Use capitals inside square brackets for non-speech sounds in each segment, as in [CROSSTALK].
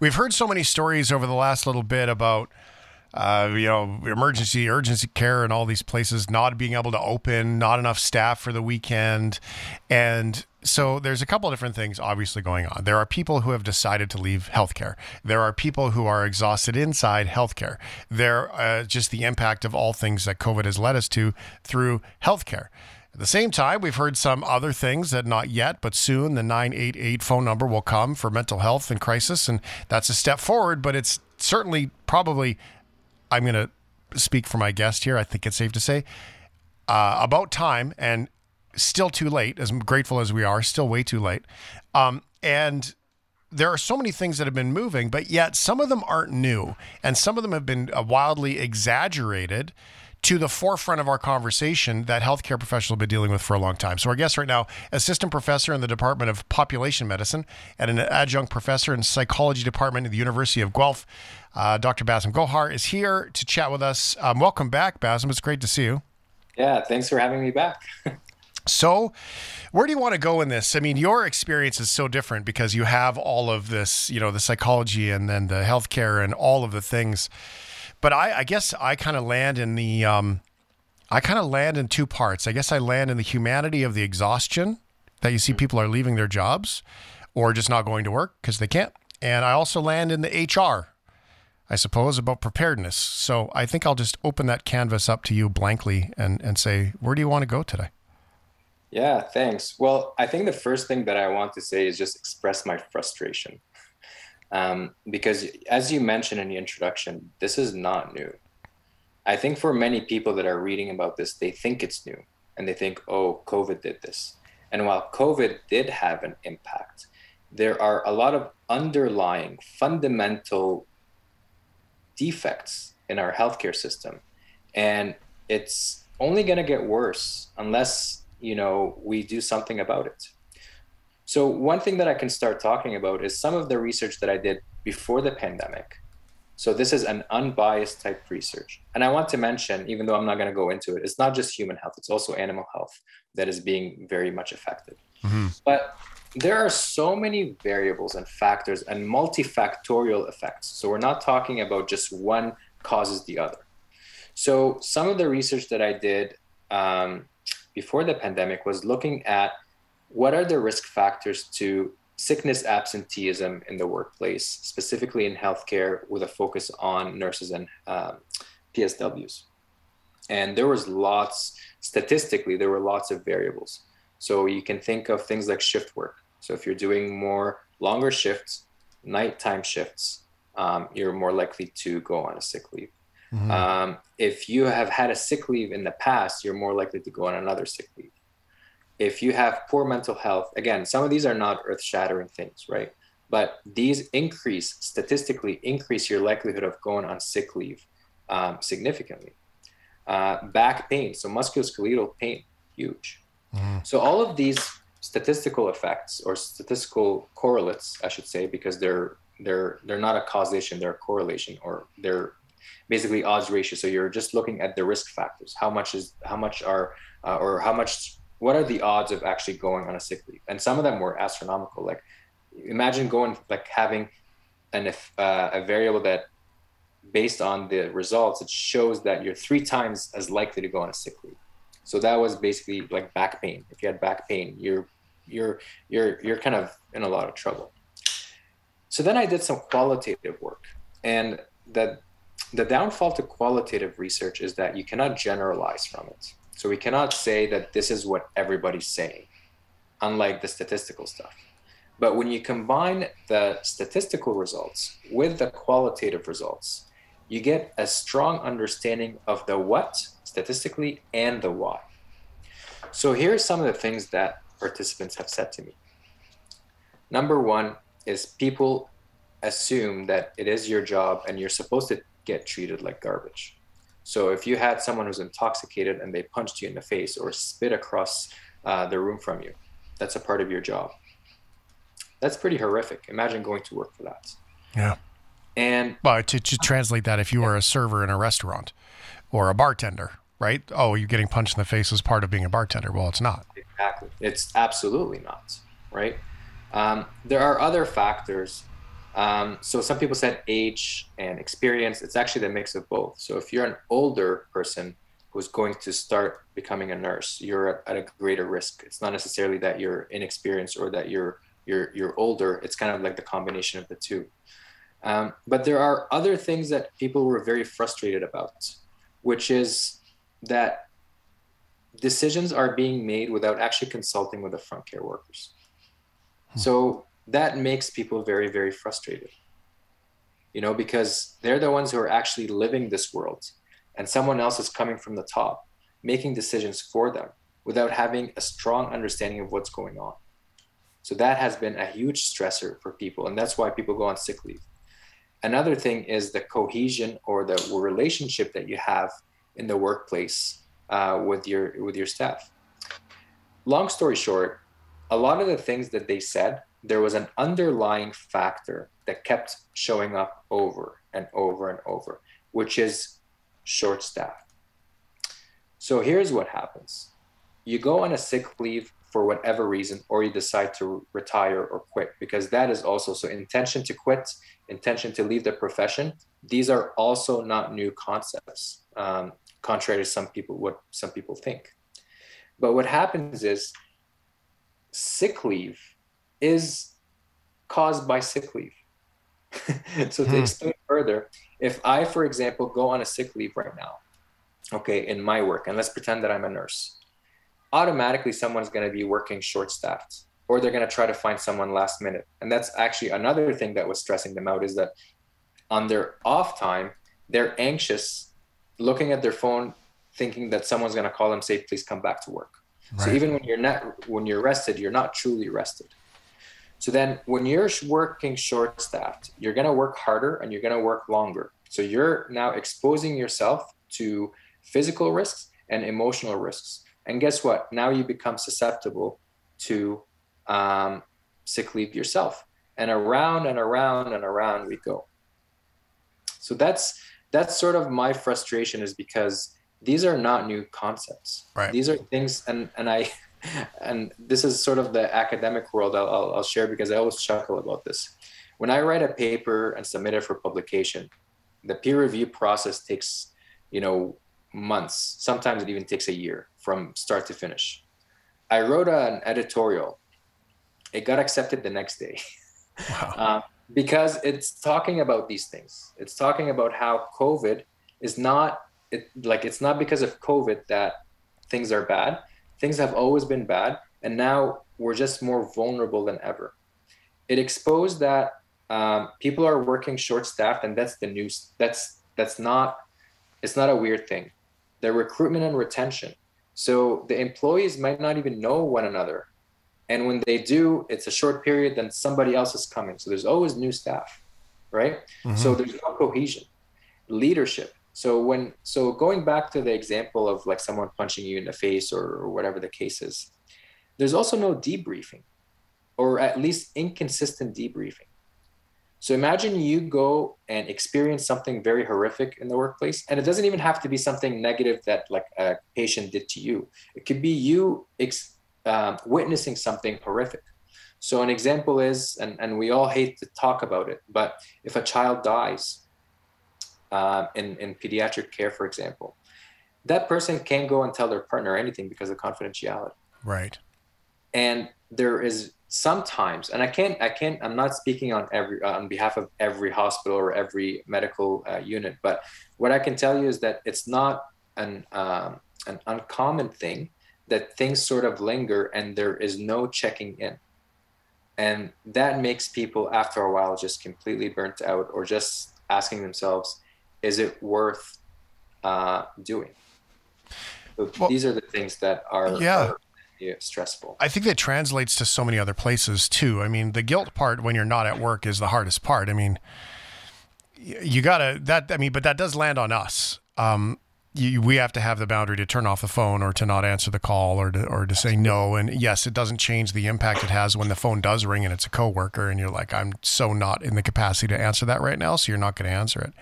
We've heard so many stories over the last little bit about uh, you know, emergency, urgency care, and all these places not being able to open, not enough staff for the weekend. And so there's a couple of different things obviously going on. There are people who have decided to leave healthcare. There are people who are exhausted inside healthcare. There, uh, just the impact of all things that COVID has led us to through healthcare. At the same time, we've heard some other things that not yet, but soon the 988 phone number will come for mental health and crisis. And that's a step forward, but it's certainly probably I'm going to speak for my guest here. I think it's safe to say uh, about time and still too late. As grateful as we are, still way too late. Um, and there are so many things that have been moving, but yet some of them aren't new, and some of them have been uh, wildly exaggerated to the forefront of our conversation that healthcare professionals have been dealing with for a long time. So, our guest right now, assistant professor in the Department of Population Medicine and an adjunct professor in psychology department at the University of Guelph, uh, Dr. Basem Gohar is here to chat with us. Um, welcome back, Basem. It's great to see you. Yeah, thanks for having me back. [LAUGHS] So, where do you want to go in this? I mean, your experience is so different because you have all of this, you know, the psychology and then the healthcare and all of the things but I, I guess I kind of land in the, um, I kind of land in two parts. I guess I land in the humanity of the exhaustion that you see people are leaving their jobs or just not going to work because they can't. And I also land in the HR, I suppose, about preparedness. So I think I'll just open that canvas up to you blankly and, and say, where do you want to go today? Yeah, thanks. Well, I think the first thing that I want to say is just express my frustration. Um, because as you mentioned in the introduction, this is not new. I think for many people that are reading about this, they think it's new and they think, oh, COVID did this. And while COVID did have an impact, there are a lot of underlying fundamental defects in our healthcare system. And it's only going to get worse unless, you know, we do something about it. So one thing that I can start talking about is some of the research that I did before the pandemic. So this is an unbiased type research. And I want to mention, even though I'm not going to go into it, it's not just human health, it's also animal health that is being very much affected. Mm-hmm. But there are so many variables and factors and multifactorial effects. So we're not talking about just one causes the other. So some of the research that I did um, before the pandemic was looking at what are the risk factors to sickness absenteeism in the workplace, specifically in healthcare, with a focus on nurses and um, PSWs? And there was lots, statistically, there were lots of variables. So you can think of things like shift work. So if you're doing more longer shifts, nighttime shifts, um, you're more likely to go on a sick leave. Mm-hmm. Um, if you have had a sick leave in the past, you're more likely to go on another sick leave if you have poor mental health, again, some of these are not earth shattering things, right? But these increase, statistically, increase your likelihood of going on sick leave um, significantly. Uh, back pain, so musculoskeletal pain, huge. Mm. So all of these statistical effects or statistical correlates, I should say, because they're they're they're not a causation, they're a correlation, or they're basically odds ratio. So you're just looking at the risk factors. How much is how much are uh, or how much what are the odds of actually going on a sick leave? And some of them were astronomical. Like imagine going like having an uh, a variable that based on the results, it shows that you're three times as likely to go on a sick leave. So that was basically like back pain. If you had back pain, you're you're you're you're kind of in a lot of trouble. So then I did some qualitative work, and that the downfall to qualitative research is that you cannot generalize from it. So we cannot say that this is what everybody's saying, unlike the statistical stuff. But when you combine the statistical results with the qualitative results, you get a strong understanding of the what statistically and the why. So here are some of the things that participants have said to me. Number one is people assume that it is your job and you're supposed to get treated like garbage. So if you had someone who's intoxicated and they punched you in the face or spit across uh, the room from you, that's a part of your job. That's pretty horrific. Imagine going to work for that. Yeah. And well, to, to translate that, if you were a server in a restaurant or a bartender, right? Oh, you're getting punched in the face as part of being a bartender. Well, it's not. Exactly. It's absolutely not, right? Um, there are other factors Um, so some people said age and experience. It's actually the mix of both. So if you're an older person who's going to start becoming a nurse, you're at a greater risk. It's not necessarily that you're inexperienced or that you're you're you're older. It's kind of like the combination of the two. Um, but there are other things that people were very frustrated about, which is that decisions are being made without actually consulting with the front care workers. Hmm. So that makes people very, very frustrated. You know, because they're the ones who are actually living this world, and someone else is coming from the top, making decisions for them without having a strong understanding of what's going on. So that has been a huge stressor for people, and that's why people go on sick leave. Another thing is the cohesion or the relationship that you have in the workplace uh, with your with your staff. Long story short, a lot of the things that they said, there was an underlying factor that kept showing up over and over and over, which is short staff. So here's what happens: you go on a sick leave for whatever reason, or you decide to retire or quit, because that is also so intention to quit, intention to leave the profession. These are also not new concepts, um, contrary to some people what some people think. But what happens is sick leave is caused by sick leave. [LAUGHS] so to hmm. explain further, if I, for example, go on a sick leave right now, okay, in my work, and let's pretend that I'm a nurse automatically someone's going to be working short staffed or they're going to try to find someone last minute and that's actually another thing that was stressing them out is that on their off time they're anxious looking at their phone thinking that someone's going to call them say please come back to work right. so even when you're not when you're rested you're not truly rested so then when you're working short staffed you're going to work harder and you're going to work longer so you're now exposing yourself to physical risks and emotional risks and guess what? Now you become susceptible to um, sick leave yourself. And around and around and around we go. So that's that's sort of my frustration is because these are not new concepts. Right. These are things, and and I, and this is sort of the academic world. I'll, I'll, share because I always chuckle about this. When I write a paper and submit it for publication, the peer review process takes, you know, months. Sometimes it even takes a year from start to finish. I wrote an editorial. It got accepted the next day. Wow. uh, [LAUGHS] because it's talking about these things. It's talking about how COVID is not it, like it's not because of COVID that things are bad. Things have always been bad, and now we're just more vulnerable than ever. It exposed that um, people are working short-staffed, and that's the news. That's that's not. It's not a weird thing. The recruitment and retention so the employees might not even know one another. And when they do, it's a short period, then somebody else is coming. So there's always new staff, right? Mm-hmm. So there's no cohesion, leadership. So when so going back to the example of like someone punching you in the face or, or whatever the case is, there's also no debriefing, or at least inconsistent debriefing. So imagine you go and experience something very horrific in the workplace, and it doesn't even have to be something negative that like a patient did to you. It could be you ex- um, witnessing something horrific. So an example is, and, and we all hate to talk about it, but if a child dies uh, in, in pediatric care, for example, that person can't go and tell their partner anything because of confidentiality. Right. And there is sometimes and i can't i can't i'm not speaking on every uh, on behalf of every hospital or every medical uh, unit but what i can tell you is that it's not an um, an uncommon thing that things sort of linger and there is no checking in and that makes people after a while just completely burnt out or just asking themselves is it worth uh, doing so well, these are the things that are yeah are, stressful. I think that translates to so many other places too. I mean, the guilt part when you're not at work is the hardest part. I mean, you gotta that. I mean, but that does land on us. Um, you, we have to have the boundary to turn off the phone or to not answer the call or to, or to say no. And yes, it doesn't change the impact it has when the phone does ring and it's a coworker and you're like, I'm so not in the capacity to answer that right now. So you're not going to answer it.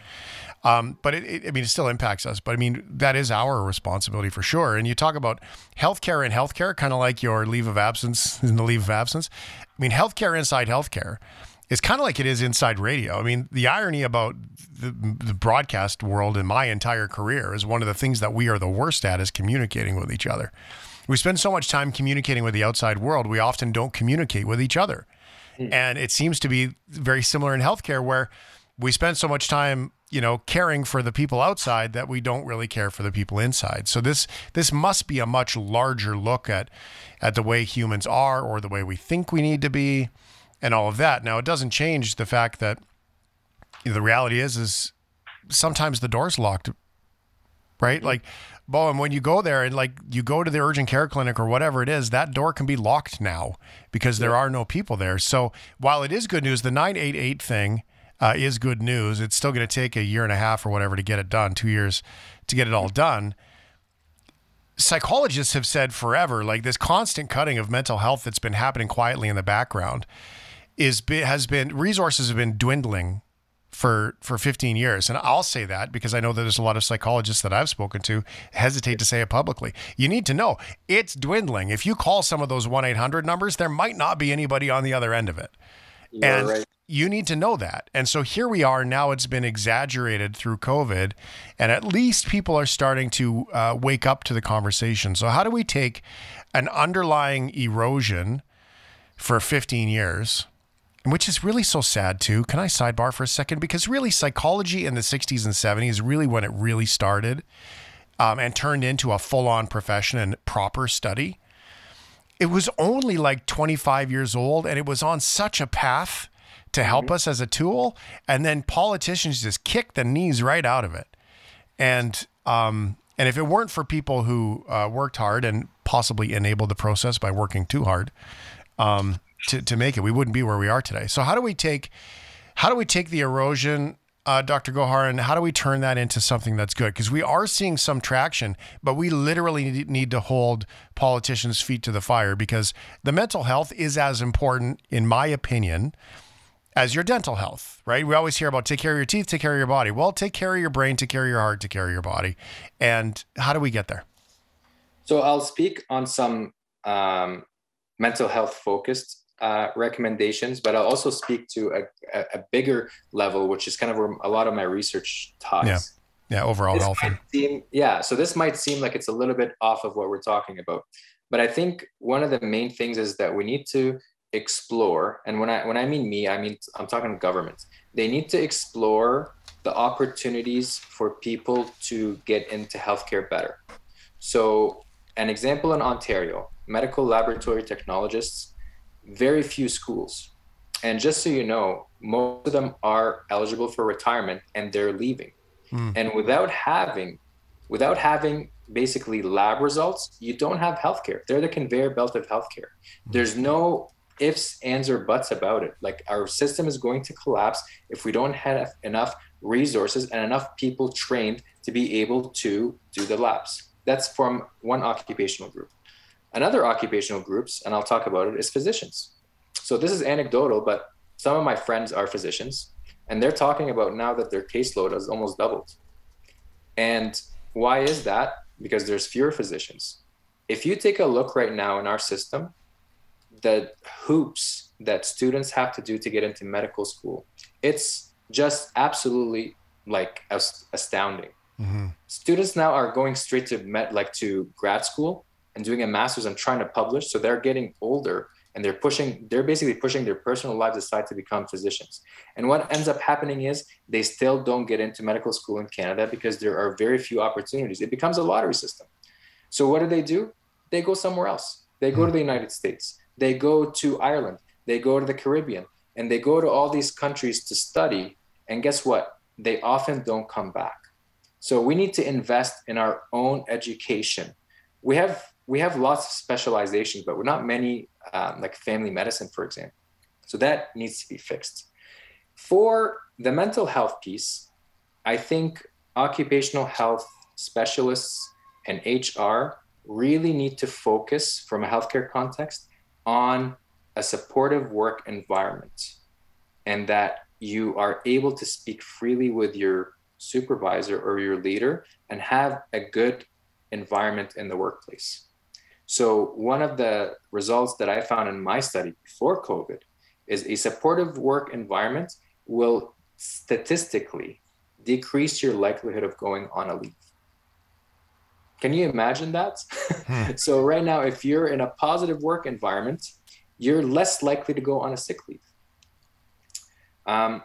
Um, but it, it, I mean, it still impacts us. But I mean, that is our responsibility for sure. And you talk about healthcare and healthcare, kind of like your leave of absence [LAUGHS] in the leave of absence. I mean, healthcare inside healthcare is kind of like it is inside radio. I mean, the irony about the, the, broadcast world in my entire career is one of the things that we are the worst at is communicating with each other. We spend so much time communicating with the outside world, we often don't communicate with each other. Mm. And it seems to be very similar in healthcare where we spend so much time, you know, caring for the people outside that we don't really care for the people inside. So this this must be a much larger look at at the way humans are or the way we think we need to be and all of that. Now, it doesn't change the fact that you know, the reality is, is sometimes the door's locked, right? Like, Bowen, when you go there and like you go to the urgent care clinic or whatever it is, that door can be locked now because there are no people there. So while it is good news, the 988 thing uh, is good news. It's still going to take a year and a half or whatever to get it done, two years to get it all done. Psychologists have said forever, like this constant cutting of mental health that's been happening quietly in the background is has been resources have been dwindling for for 15 years and I'll say that because I know that there's a lot of psychologists that I've spoken to hesitate to say it publicly. You need to know it's dwindling. If you call some of those 1-800 numbers, there might not be anybody on the other end of it. You're and right. You need to know that. And so here we are now it's been exaggerated through COVID and at least people are starting to uh, wake up to the conversation. So how do we take an underlying erosion for 15 years which is really so sad too. Can I sidebar for a second? Because really, psychology in the 60s and 70s, is really when it really started um, and turned into a full on profession and proper study, it was only like 25 years old and it was on such a path to help mm-hmm. us as a tool. And then politicians just kick the knees right out of it. And, um, and if it weren't for people who uh, worked hard and possibly enabled the process by working too hard, um, to, to make it. We wouldn't be where we are today. So how do we take how do we take the erosion, uh, Dr. Gohar, and how do we turn that into something that's good? Because we are seeing some traction, but we literally need to hold politicians' feet to the fire because the mental health is as important, in my opinion, as your dental health, right? We always hear about take care of your teeth, take care of your body. Well, take care of your brain, take care of your heart, take care of your body. And how do we get there? So I'll speak on some um, mental health focused uh, recommendations, but I'll also speak to a, a, bigger level, which is kind of where a lot of my research talks. Yeah, yeah overall this health. Seem, yeah, so this might seem like it's a little bit off of what we're talking about, but I think one of the main things is that we need to explore, and when I when I mean me, I mean I'm talking government. They need to explore the opportunities for people to get into healthcare better. So, an example in Ontario, medical laboratory technologists very few schools. And just so you know, most of them are eligible for retirement and they're leaving. Mm. And without having without having basically lab results, you don't have healthcare. They're the conveyor belt of healthcare. Mm. There's no ifs, ands, or buts about it. Like our system is going to collapse if we don't have enough resources and enough people trained to be able to do the labs. That's from one occupational group. Another occupational groups, and I'll talk about it, is physicians. So this is anecdotal, but some of my friends are physicians, and they're talking about now that their caseload has almost doubled. And why is that? Because there's fewer physicians. If you take a look right now in our system, the hoops that students have to do to get into medical school, it's just absolutely like astounding. Mm-hmm. Students now are going straight to med, like to grad school and doing a master's and trying to publish. So they're getting older and they're pushing, they're basically pushing their personal lives aside to become physicians. And what ends up happening is they still don't get into medical school in Canada because there are very few opportunities. It becomes a lottery system. So what do they do? They go somewhere else. They go to the United States. They go to Ireland. They go to the Caribbean. And they go to all these countries to study. And guess what? They often don't come back. So we need to invest in our own education. We have we have lots of specializations, but we're not many um, like family medicine, for example. So that needs to be fixed. For the mental health piece, I think occupational health specialists and HR really need to focus from a healthcare context on a supportive work environment and that you are able to speak freely with your supervisor or your leader and have a good environment in the workplace. So, one of the results that I found in my study before COVID is a supportive work environment will statistically decrease your likelihood of going on a leave. Can you imagine that? Hmm. [LAUGHS] so, right now, if you're in a positive work environment, you're less likely to go on a sick leave. Um,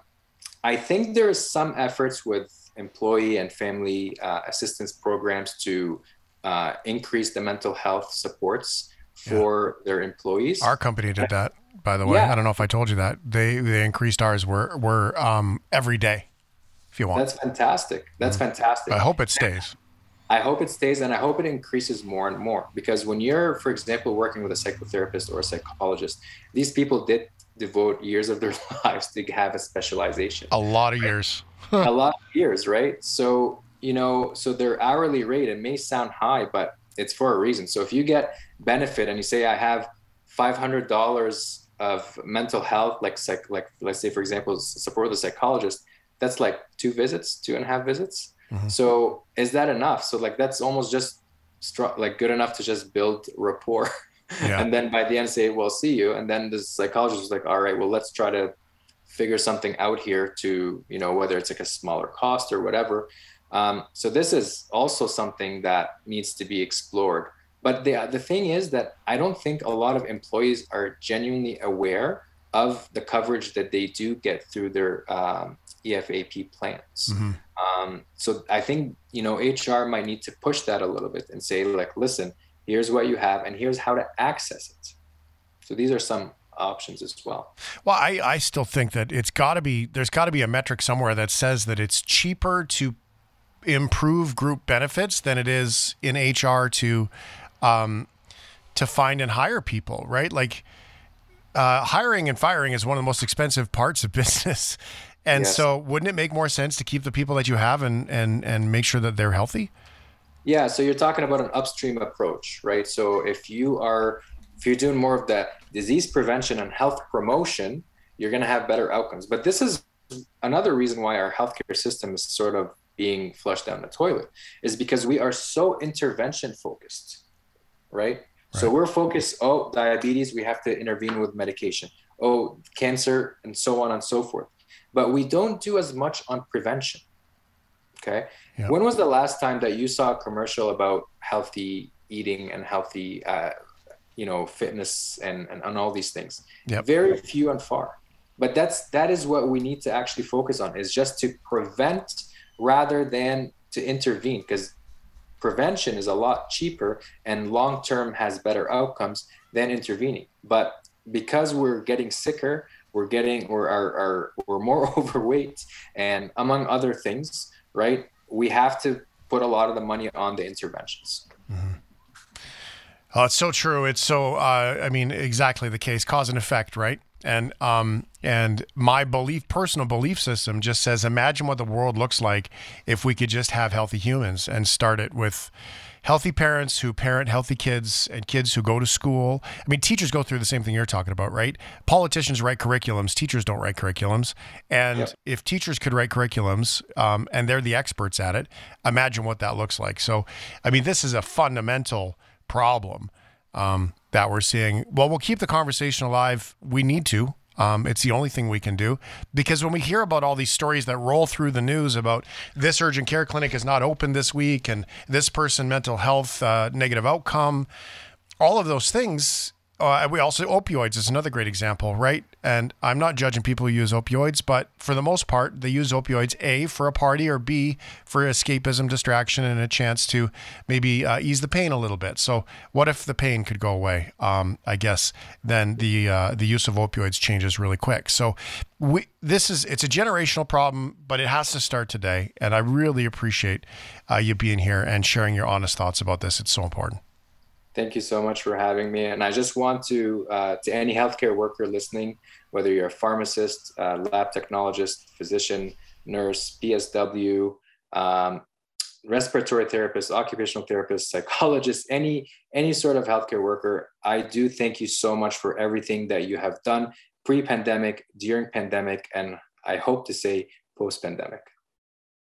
I think there is some efforts with employee and family uh, assistance programs to uh, increase the mental health supports for yeah. their employees. Our company did that, by the way. Yeah. I don't know if I told you that they they increased ours. We're we're um, every day, if you want. That's fantastic. That's mm-hmm. fantastic. I hope it stays. I hope it stays and I hope it increases more and more because when you're, for example, working with a psychotherapist or a psychologist, these people did devote years of their [LAUGHS] lives to have a specialization. A lot of right? years. [LAUGHS] a lot of years, right? So, you know, so their hourly rate, it may sound high, but it's for a reason. So if you get benefit and you say, I have $500 of mental health, like, psych, like let's say, for example, support the psychologist, that's like two visits, two and a half visits. Mm-hmm. So is that enough? So like, that's almost just like good enough to just build rapport. [LAUGHS] Yeah. and then by the end say, well, see you. And then the psychologist was like, all right, well, let's try to figure something out here to, you know, whether it's like a smaller cost or whatever. Um, so this is also something that needs to be explored. But the, the thing is that I don't think a lot of employees are genuinely aware of the coverage that they do get through their um, EFAP plans. Mm-hmm. Um, so I think you know HR might need to push that a little bit and say like, listen, here's what you have, and here's how to access it. So these are some options as well. Well, I, I still think that it's got to be there's got to be a metric somewhere that says that it's cheaper to improve group benefits than it is in HR to um, to find and hire people, right? Like uh, hiring and firing is one of the most expensive parts of [LAUGHS] business. And yes. so wouldn't it make more sense to keep the people that you have and and and make sure that they're healthy? Yeah, so you're talking about an upstream approach, right? So if you are if you're doing more of that disease prevention and health promotion, you're going to have better outcomes. But this is another reason why our healthcare system is sort of being flushed down the toilet is because we are so intervention focused, right? right? So we're focused, oh, diabetes, we have to intervene with medication. Oh, cancer, and so on and so forth. But we don't do as much on prevention. Okay. Yep. When was the last time that you saw a commercial about healthy eating and healthy, uh, you know, fitness and, and, and all these things? Yep. Very few and far. But that's that is what we need to actually focus on is just to prevent rather than to intervene because prevention is a lot cheaper and long term has better outcomes than intervening. But because we're getting sicker, we're getting or are, are we're more [LAUGHS] overweight and among other things, right? We have to put a lot of the money on the interventions. Mm-hmm. Oh, it's so true. It's so, uh, I mean, exactly the case, cause and effect, right? And um, and my belief, personal belief system, just says, imagine what the world looks like if we could just have healthy humans and start it with healthy parents who parent healthy kids and kids who go to school. I mean, teachers go through the same thing you're talking about, right? Politicians write curriculums, teachers don't write curriculums. And yep. if teachers could write curriculums um, and they're the experts at it, imagine what that looks like. So, I mean, this is a fundamental problem um, that we're seeing. Well, we'll keep the conversation alive. We need to. Um, it's the only thing we can do. Because when we hear about all these stories that roll through the news about this urgent care clinic is not open this week and this person mental health uh, negative outcome, all of those things uh, we also opioids is another great example, right? And I'm not judging people who use opioids, but for the most part, they use opioids a for a party or b for escapism, distraction, and a chance to maybe uh, ease the pain a little bit. So, what if the pain could go away? Um, I guess then the uh, the use of opioids changes really quick. So, we this is it's a generational problem, but it has to start today. And I really appreciate uh, you being here and sharing your honest thoughts about this. It's so important. Thank you so much for having me. And I just want to, uh, to any healthcare worker listening, whether you're a pharmacist, uh, lab technologist, physician, nurse, PSW, um, respiratory therapist, occupational therapist, psychologist, any any sort of healthcare worker, I do thank you so much for everything that you have done pre-pandemic, during pandemic, and I hope to say post-pandemic.